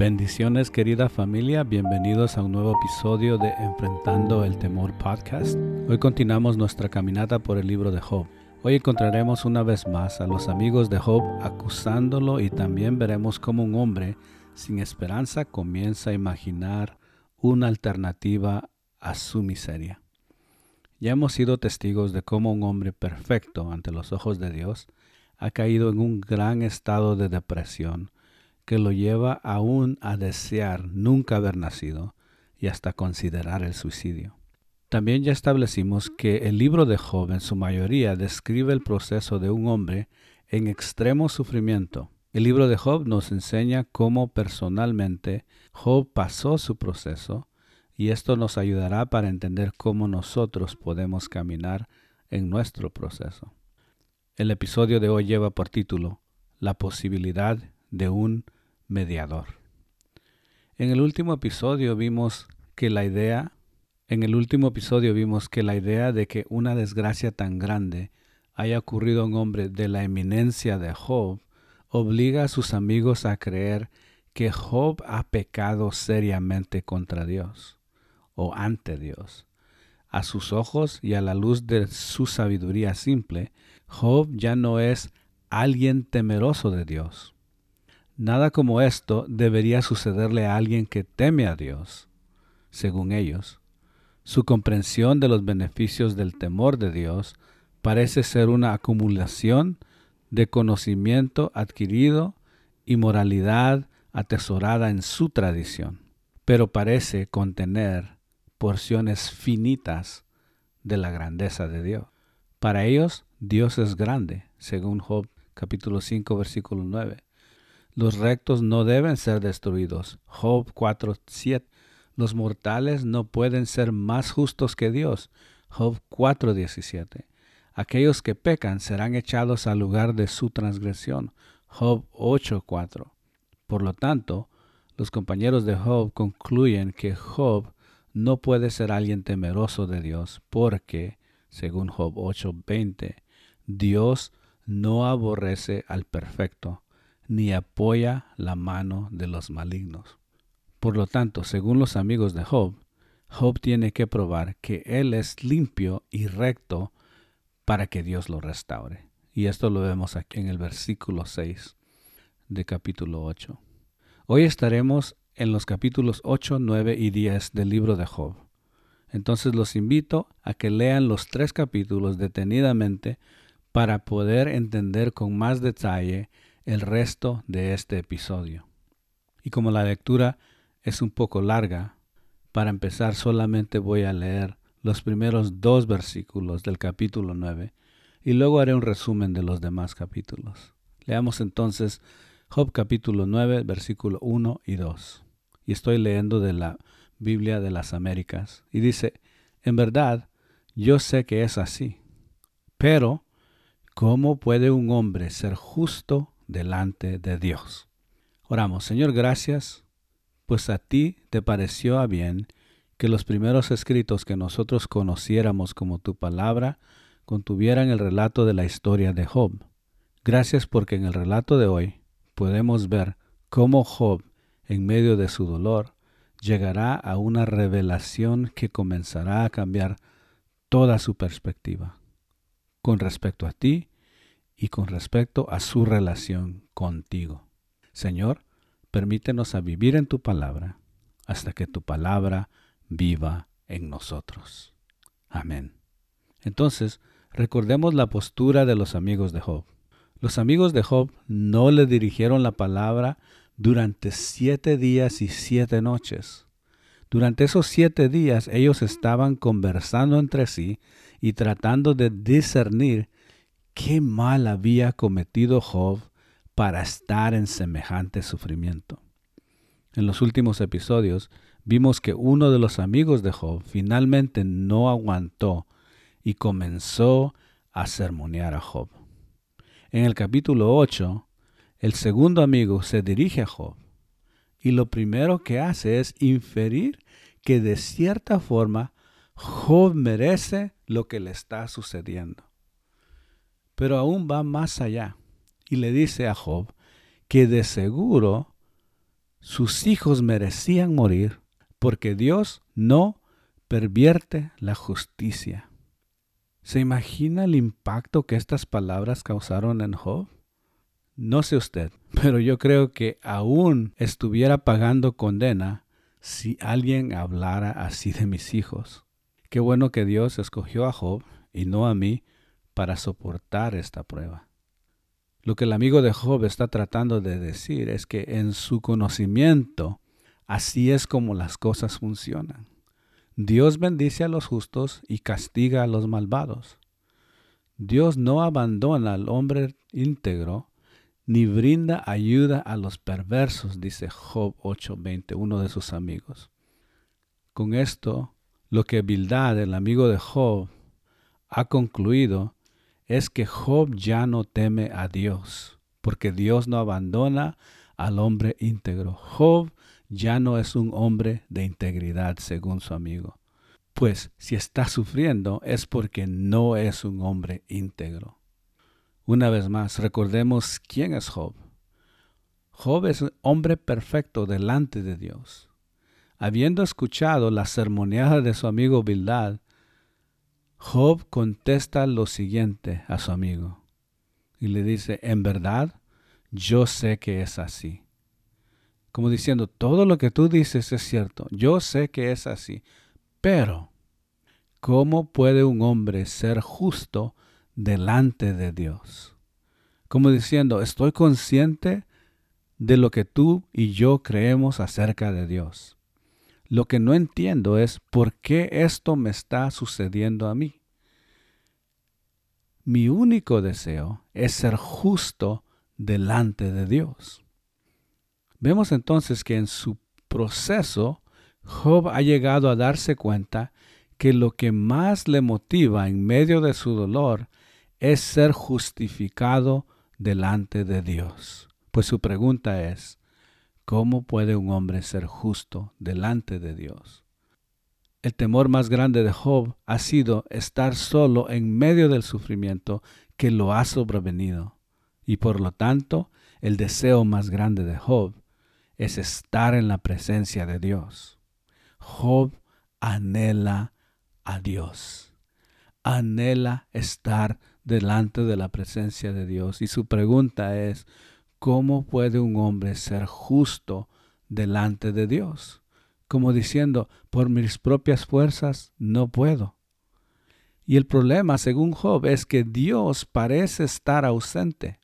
Bendiciones querida familia, bienvenidos a un nuevo episodio de Enfrentando el Temor podcast. Hoy continuamos nuestra caminata por el libro de Job. Hoy encontraremos una vez más a los amigos de Job acusándolo y también veremos cómo un hombre sin esperanza comienza a imaginar una alternativa a su miseria. Ya hemos sido testigos de cómo un hombre perfecto ante los ojos de Dios ha caído en un gran estado de depresión que lo lleva aún a desear nunca haber nacido y hasta considerar el suicidio. También ya establecimos que el libro de Job en su mayoría describe el proceso de un hombre en extremo sufrimiento. El libro de Job nos enseña cómo personalmente Job pasó su proceso y esto nos ayudará para entender cómo nosotros podemos caminar en nuestro proceso. El episodio de hoy lleva por título La posibilidad de un mediador. En el último episodio vimos que la idea en el último episodio vimos que la idea de que una desgracia tan grande haya ocurrido a un hombre de la eminencia de Job obliga a sus amigos a creer que Job ha pecado seriamente contra Dios o ante Dios. A sus ojos y a la luz de su sabiduría simple, Job ya no es alguien temeroso de Dios. Nada como esto debería sucederle a alguien que teme a Dios, según ellos. Su comprensión de los beneficios del temor de Dios parece ser una acumulación de conocimiento adquirido y moralidad atesorada en su tradición, pero parece contener porciones finitas de la grandeza de Dios. Para ellos, Dios es grande, según Job capítulo 5 versículo 9 los rectos no deben ser destruidos. Job 4.7. Los mortales no pueden ser más justos que Dios. Job 4.17. Aquellos que pecan serán echados al lugar de su transgresión. Job 8.4. Por lo tanto, los compañeros de Job concluyen que Job no puede ser alguien temeroso de Dios porque, según Job 8:20, Dios no aborrece al perfecto, ni apoya la mano de los malignos. Por lo tanto, según los amigos de Job, Job tiene que probar que él es limpio y recto para que Dios lo restaure. Y esto lo vemos aquí en el versículo 6 de capítulo 8. Hoy estaremos en los capítulos 8, 9 y 10 del libro de Job. Entonces los invito a que lean los tres capítulos detenidamente para poder entender con más detalle el resto de este episodio. Y como la lectura es un poco larga, para empezar solamente voy a leer los primeros dos versículos del capítulo 9 y luego haré un resumen de los demás capítulos. Leamos entonces Job capítulo 9, versículo 1 y 2. Y estoy leyendo de la Biblia de las Américas. Y dice, en verdad, yo sé que es así. Pero, ¿cómo puede un hombre ser justo delante de Dios. Oramos, Señor, gracias, pues a ti te pareció a bien que los primeros escritos que nosotros conociéramos como tu palabra contuvieran el relato de la historia de Job. Gracias porque en el relato de hoy podemos ver cómo Job, en medio de su dolor, llegará a una revelación que comenzará a cambiar toda su perspectiva con respecto a ti y con respecto a su relación contigo. Señor, permítenos a vivir en tu palabra hasta que tu palabra viva en nosotros. Amén. Entonces, recordemos la postura de los amigos de Job. Los amigos de Job no le dirigieron la palabra durante siete días y siete noches. Durante esos siete días ellos estaban conversando entre sí y tratando de discernir qué mal había cometido Job para estar en semejante sufrimiento. En los últimos episodios vimos que uno de los amigos de Job finalmente no aguantó y comenzó a sermonear a Job. En el capítulo 8, el segundo amigo se dirige a Job y lo primero que hace es inferir que de cierta forma Job merece lo que le está sucediendo. Pero aún va más allá y le dice a Job que de seguro sus hijos merecían morir porque Dios no pervierte la justicia. ¿Se imagina el impacto que estas palabras causaron en Job? No sé usted, pero yo creo que aún estuviera pagando condena si alguien hablara así de mis hijos. Qué bueno que Dios escogió a Job y no a mí para soportar esta prueba. Lo que el amigo de Job está tratando de decir es que en su conocimiento así es como las cosas funcionan. Dios bendice a los justos y castiga a los malvados. Dios no abandona al hombre íntegro ni brinda ayuda a los perversos, dice Job 8:20, uno de sus amigos. Con esto, lo que Bildad, el amigo de Job, ha concluido es que Job ya no teme a Dios, porque Dios no abandona al hombre íntegro. Job ya no es un hombre de integridad, según su amigo. Pues si está sufriendo es porque no es un hombre íntegro. Una vez más, recordemos quién es Job. Job es un hombre perfecto delante de Dios. Habiendo escuchado la sermoneada de su amigo Bildad, Job contesta lo siguiente a su amigo y le dice, en verdad, yo sé que es así. Como diciendo, todo lo que tú dices es cierto, yo sé que es así, pero ¿cómo puede un hombre ser justo delante de Dios? Como diciendo, estoy consciente de lo que tú y yo creemos acerca de Dios. Lo que no entiendo es por qué esto me está sucediendo a mí. Mi único deseo es ser justo delante de Dios. Vemos entonces que en su proceso Job ha llegado a darse cuenta que lo que más le motiva en medio de su dolor es ser justificado delante de Dios. Pues su pregunta es, ¿Cómo puede un hombre ser justo delante de Dios? El temor más grande de Job ha sido estar solo en medio del sufrimiento que lo ha sobrevenido. Y por lo tanto, el deseo más grande de Job es estar en la presencia de Dios. Job anhela a Dios. Anhela estar delante de la presencia de Dios. Y su pregunta es, ¿cómo puede un hombre ser justo delante de Dios? Como diciendo, por mis propias fuerzas no puedo. Y el problema, según Job, es que Dios parece estar ausente.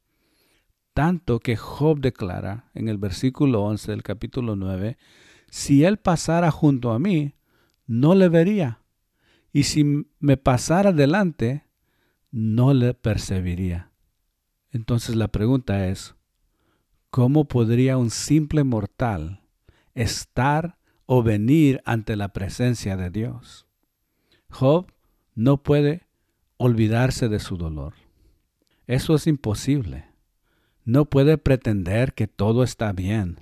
Tanto que Job declara en el versículo 11 del capítulo 9, si él pasara junto a mí, no le vería. Y si me pasara delante, no le percibiría. Entonces la pregunta es, ¿Cómo podría un simple mortal estar o venir ante la presencia de Dios? Job no puede olvidarse de su dolor. Eso es imposible. No puede pretender que todo está bien,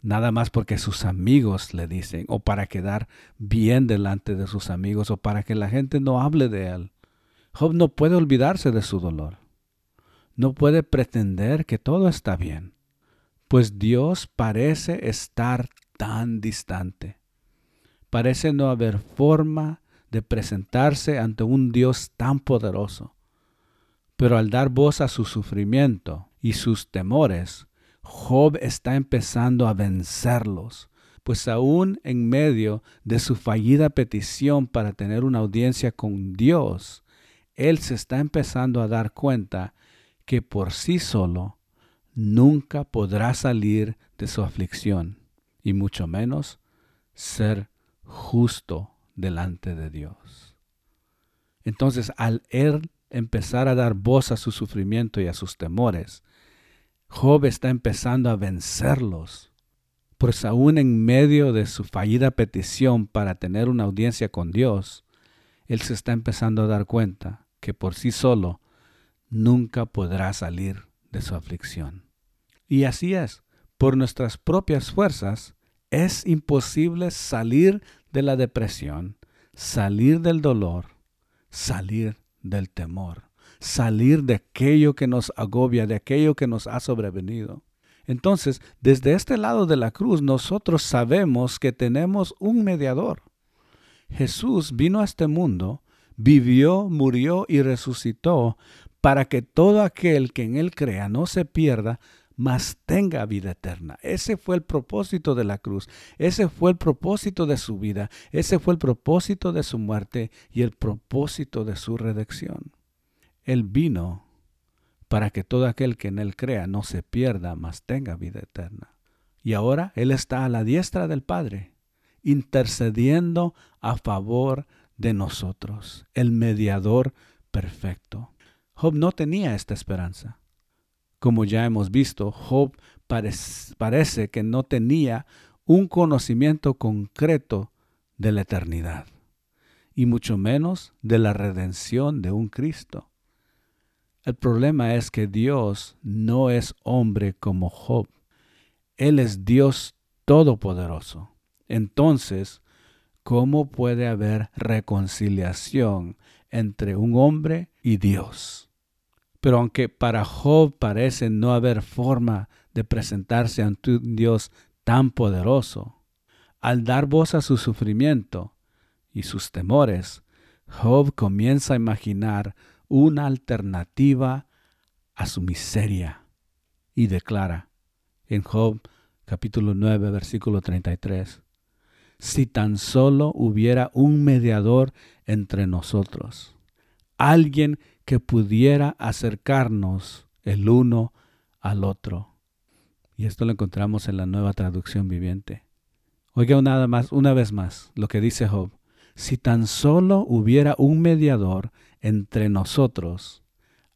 nada más porque sus amigos le dicen, o para quedar bien delante de sus amigos, o para que la gente no hable de él. Job no puede olvidarse de su dolor no puede pretender que todo está bien, pues Dios parece estar tan distante. Parece no haber forma de presentarse ante un Dios tan poderoso. Pero al dar voz a su sufrimiento y sus temores, Job está empezando a vencerlos, pues aún en medio de su fallida petición para tener una audiencia con Dios, él se está empezando a dar cuenta que por sí solo nunca podrá salir de su aflicción, y mucho menos ser justo delante de Dios. Entonces, al él empezar a dar voz a su sufrimiento y a sus temores, Job está empezando a vencerlos, pues aún en medio de su fallida petición para tener una audiencia con Dios, él se está empezando a dar cuenta que por sí solo nunca podrá salir de su aflicción. Y así es, por nuestras propias fuerzas es imposible salir de la depresión, salir del dolor, salir del temor, salir de aquello que nos agobia, de aquello que nos ha sobrevenido. Entonces, desde este lado de la cruz, nosotros sabemos que tenemos un mediador. Jesús vino a este mundo, vivió, murió y resucitó para que todo aquel que en Él crea no se pierda, mas tenga vida eterna. Ese fue el propósito de la cruz, ese fue el propósito de su vida, ese fue el propósito de su muerte y el propósito de su redención. Él vino para que todo aquel que en Él crea no se pierda, mas tenga vida eterna. Y ahora Él está a la diestra del Padre, intercediendo a favor de nosotros, el mediador perfecto. Job no tenía esta esperanza. Como ya hemos visto, Job parece que no tenía un conocimiento concreto de la eternidad, y mucho menos de la redención de un Cristo. El problema es que Dios no es hombre como Job. Él es Dios todopoderoso. Entonces, ¿cómo puede haber reconciliación entre un hombre y Dios? Pero aunque para Job parece no haber forma de presentarse ante un Dios tan poderoso, al dar voz a su sufrimiento y sus temores, Job comienza a imaginar una alternativa a su miseria y declara en Job capítulo 9 versículo 33, si tan solo hubiera un mediador entre nosotros, alguien que pudiera acercarnos el uno al otro. Y esto lo encontramos en la nueva traducción viviente. Oiga nada más, una vez más, lo que dice Job. Si tan solo hubiera un mediador entre nosotros,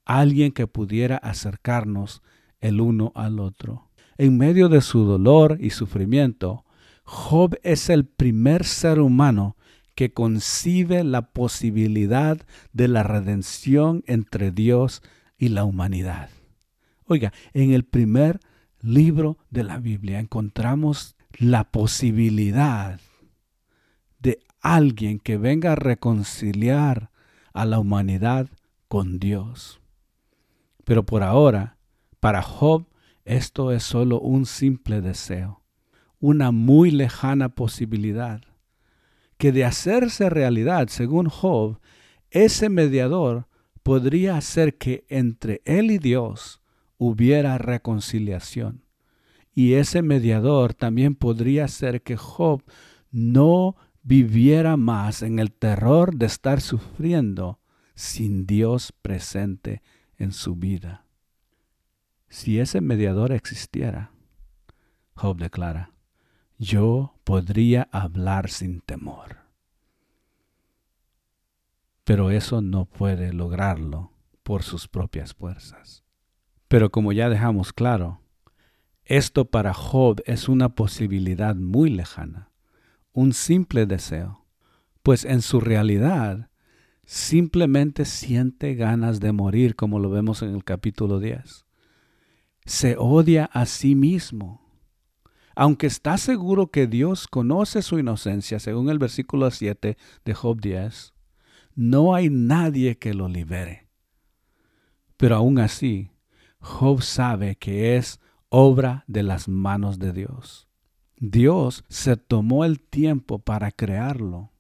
alguien que pudiera acercarnos el uno al otro. En medio de su dolor y sufrimiento, Job es el primer ser humano que concibe la posibilidad de la redención entre Dios y la humanidad. Oiga, en el primer libro de la Biblia encontramos la posibilidad de alguien que venga a reconciliar a la humanidad con Dios. Pero por ahora, para Job, esto es solo un simple deseo, una muy lejana posibilidad, que de hacerse realidad, según Job, ese mediador podría hacer que entre él y Dios hubiera reconciliación. Y ese mediador también podría hacer que Job no viviera más en el terror de estar sufriendo sin Dios presente en su vida. Si ese mediador existiera, Job declara, yo podría hablar sin temor. Pero eso no puede lograrlo por sus propias fuerzas. Pero como ya dejamos claro, esto para Job es una posibilidad muy lejana un simple deseo, pues en su realidad simplemente siente ganas de morir, como lo vemos en el capítulo 10. Se odia a sí mismo. Aunque está seguro que Dios conoce su inocencia, según el versículo 7 de Job 10, no hay nadie que lo libere. Pero aún así, Job sabe que es obra de las manos de Dios. Dios se tomó el tiempo para crearlo.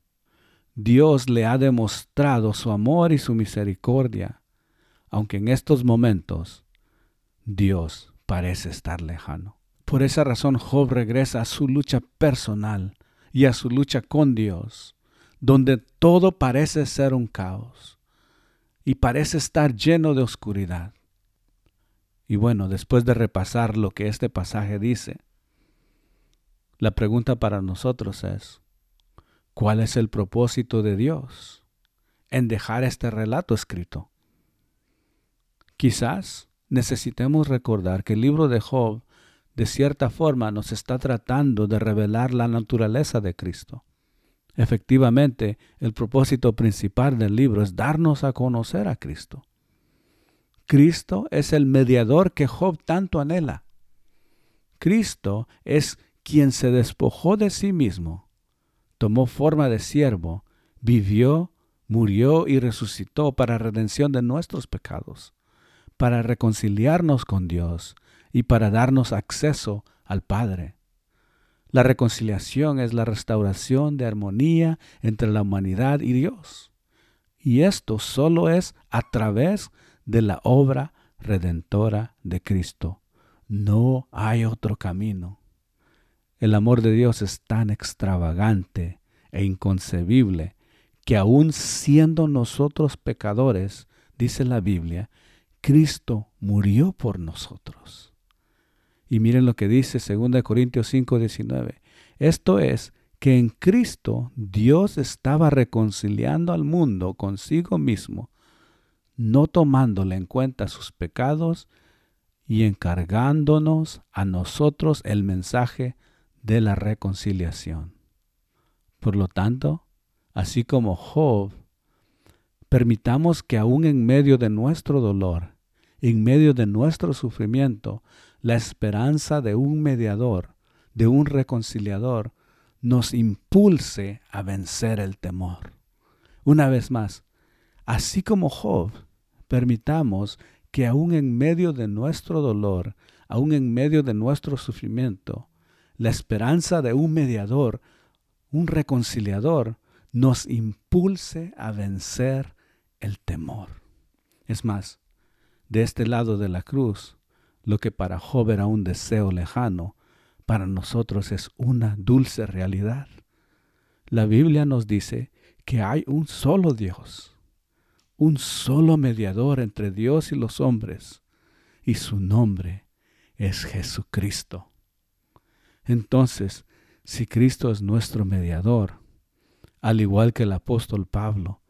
Dios le ha demostrado su amor y su misericordia, aunque en estos momentos Dios parece estar lejano. Por esa razón Job regresa a su lucha personal y a su lucha con Dios, donde todo parece ser un caos y parece estar lleno de oscuridad. Y bueno, después de repasar lo que este pasaje dice, la pregunta para nosotros es, ¿cuál es el propósito de Dios en dejar este relato escrito? Quizás necesitemos recordar que el libro de Job de cierta forma nos está tratando de revelar la naturaleza de Cristo. Efectivamente, el propósito principal del libro es darnos a conocer a Cristo. Cristo es el mediador que Job tanto anhela. Cristo es quien se despojó de sí mismo, tomó forma de siervo, vivió, murió y resucitó para redención de nuestros pecados, para reconciliarnos con Dios y para darnos acceso al Padre. La reconciliación es la restauración de armonía entre la humanidad y Dios. Y esto solo es a través de la obra redentora de Cristo. No hay otro camino. El amor de Dios es tan extravagante e inconcebible que aun siendo nosotros pecadores, dice la Biblia, Cristo murió por nosotros. Y miren lo que dice 2 Corintios 5, 19. Esto es que en Cristo Dios estaba reconciliando al mundo consigo mismo, no tomándole en cuenta sus pecados y encargándonos a nosotros el mensaje de la reconciliación. Por lo tanto, así como Job, permitamos que aún en medio de nuestro dolor, en medio de nuestro sufrimiento, la esperanza de un mediador, de un reconciliador, nos impulse a vencer el temor. Una vez más, así como Job, permitamos que aún en medio de nuestro dolor, aún en medio de nuestro sufrimiento, la esperanza de un mediador, un reconciliador, nos impulse a vencer el temor. Es más, de este lado de la cruz, lo que para Job era un deseo lejano, para nosotros es una dulce realidad. La Biblia nos dice que hay un solo Dios, un solo mediador entre Dios y los hombres, y su nombre es Jesucristo. Entonces, si Cristo es nuestro mediador, al igual que el apóstol Pablo,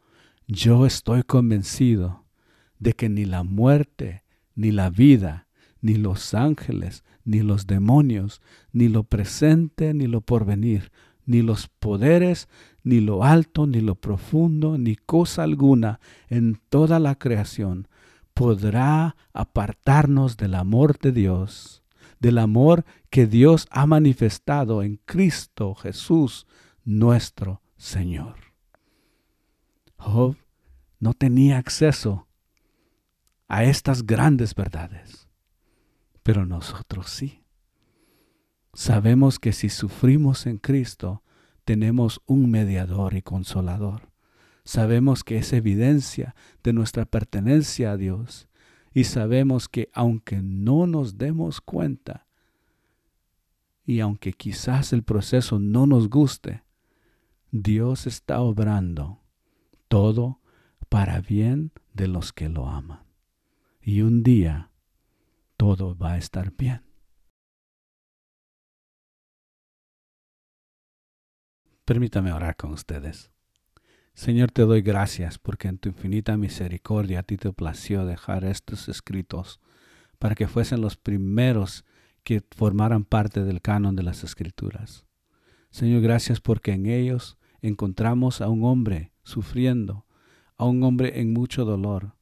yo estoy convencido de que ni la muerte, ni la vida, ni los ángeles, ni los demonios, ni lo presente, ni lo porvenir, ni los poderes, ni lo alto, ni lo profundo, ni cosa alguna en toda la creación podrá apartarnos del amor de Dios, del amor que Dios ha manifestado en Cristo Jesús, nuestro Señor. Job no tenía acceso a estas grandes verdades, pero nosotros sí. Sabemos que si sufrimos en Cristo, tenemos un mediador y consolador. Sabemos que es evidencia de nuestra pertenencia a Dios y sabemos que aunque no nos demos cuenta y aunque quizás el proceso no nos guste, Dios está obrando todo para bien de los que lo aman. Y un día todo va a estar bien. Permítame orar con ustedes. Señor, te doy gracias porque en tu infinita misericordia a ti te plació dejar estos escritos para que fuesen los primeros que formaran parte del canon de las escrituras. Señor, gracias porque en ellos encontramos a un hombre sufriendo, a un hombre en mucho dolor,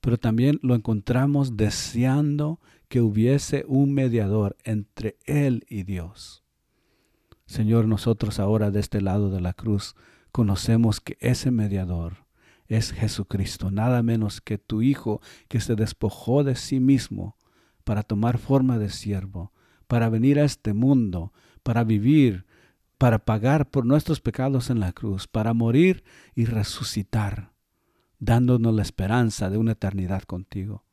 pero también lo encontramos deseando que hubiese un mediador entre él y Dios. Señor, nosotros ahora de este lado de la cruz conocemos que ese mediador es Jesucristo, nada menos que tu Hijo que se despojó de sí mismo para tomar forma de siervo, para venir a este mundo, para vivir, para pagar por nuestros pecados en la cruz, para morir y resucitar dándonos la esperanza de una eternidad contigo.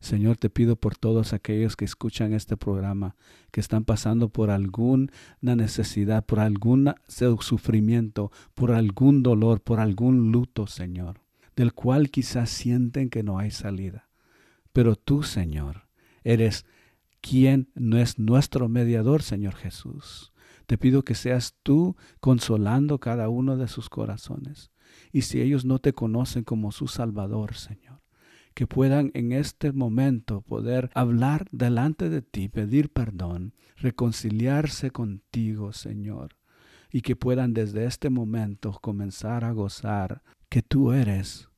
Señor, te pido por todos aquellos que escuchan este programa, que están pasando por alguna necesidad, por algún sufrimiento, por algún dolor, por algún luto, Señor, del cual quizás sienten que no hay salida. Pero tú, Señor, eres quien no es nuestro mediador, Señor Jesús. Te pido que seas tú consolando cada uno de sus corazones. Y si ellos no te conocen como su Salvador, Señor, que puedan en este momento poder hablar delante de ti, pedir perdón, reconciliarse contigo, Señor, y que puedan desde este momento comenzar a gozar que tú eres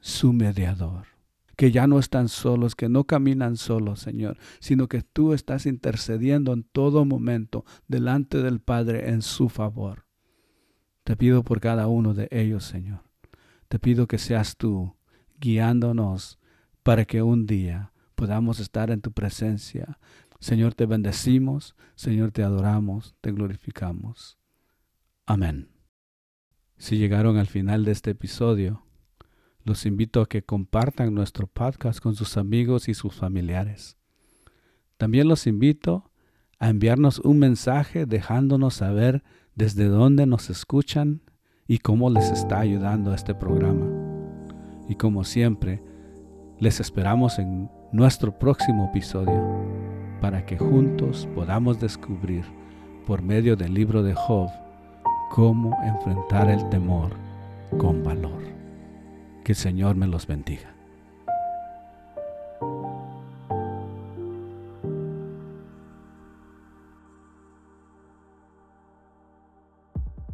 su mediador que ya no están solos, que no caminan solos, Señor, sino que tú estás intercediendo en todo momento delante del Padre en su favor. Te pido por cada uno de ellos, Señor. Te pido que seas tú guiándonos para que un día podamos estar en tu presencia. Señor, te bendecimos, Señor, te adoramos, te glorificamos. Amén. Si llegaron al final de este episodio, los invito a que compartan nuestro podcast con sus amigos y sus familiares. También los invito a enviarnos un mensaje dejándonos saber desde dónde nos escuchan y cómo les está ayudando este programa. Y como siempre, les esperamos en nuestro próximo episodio para que juntos podamos descubrir por medio del libro de Job cómo enfrentar el temor con valor. Que el Señor me los bendiga.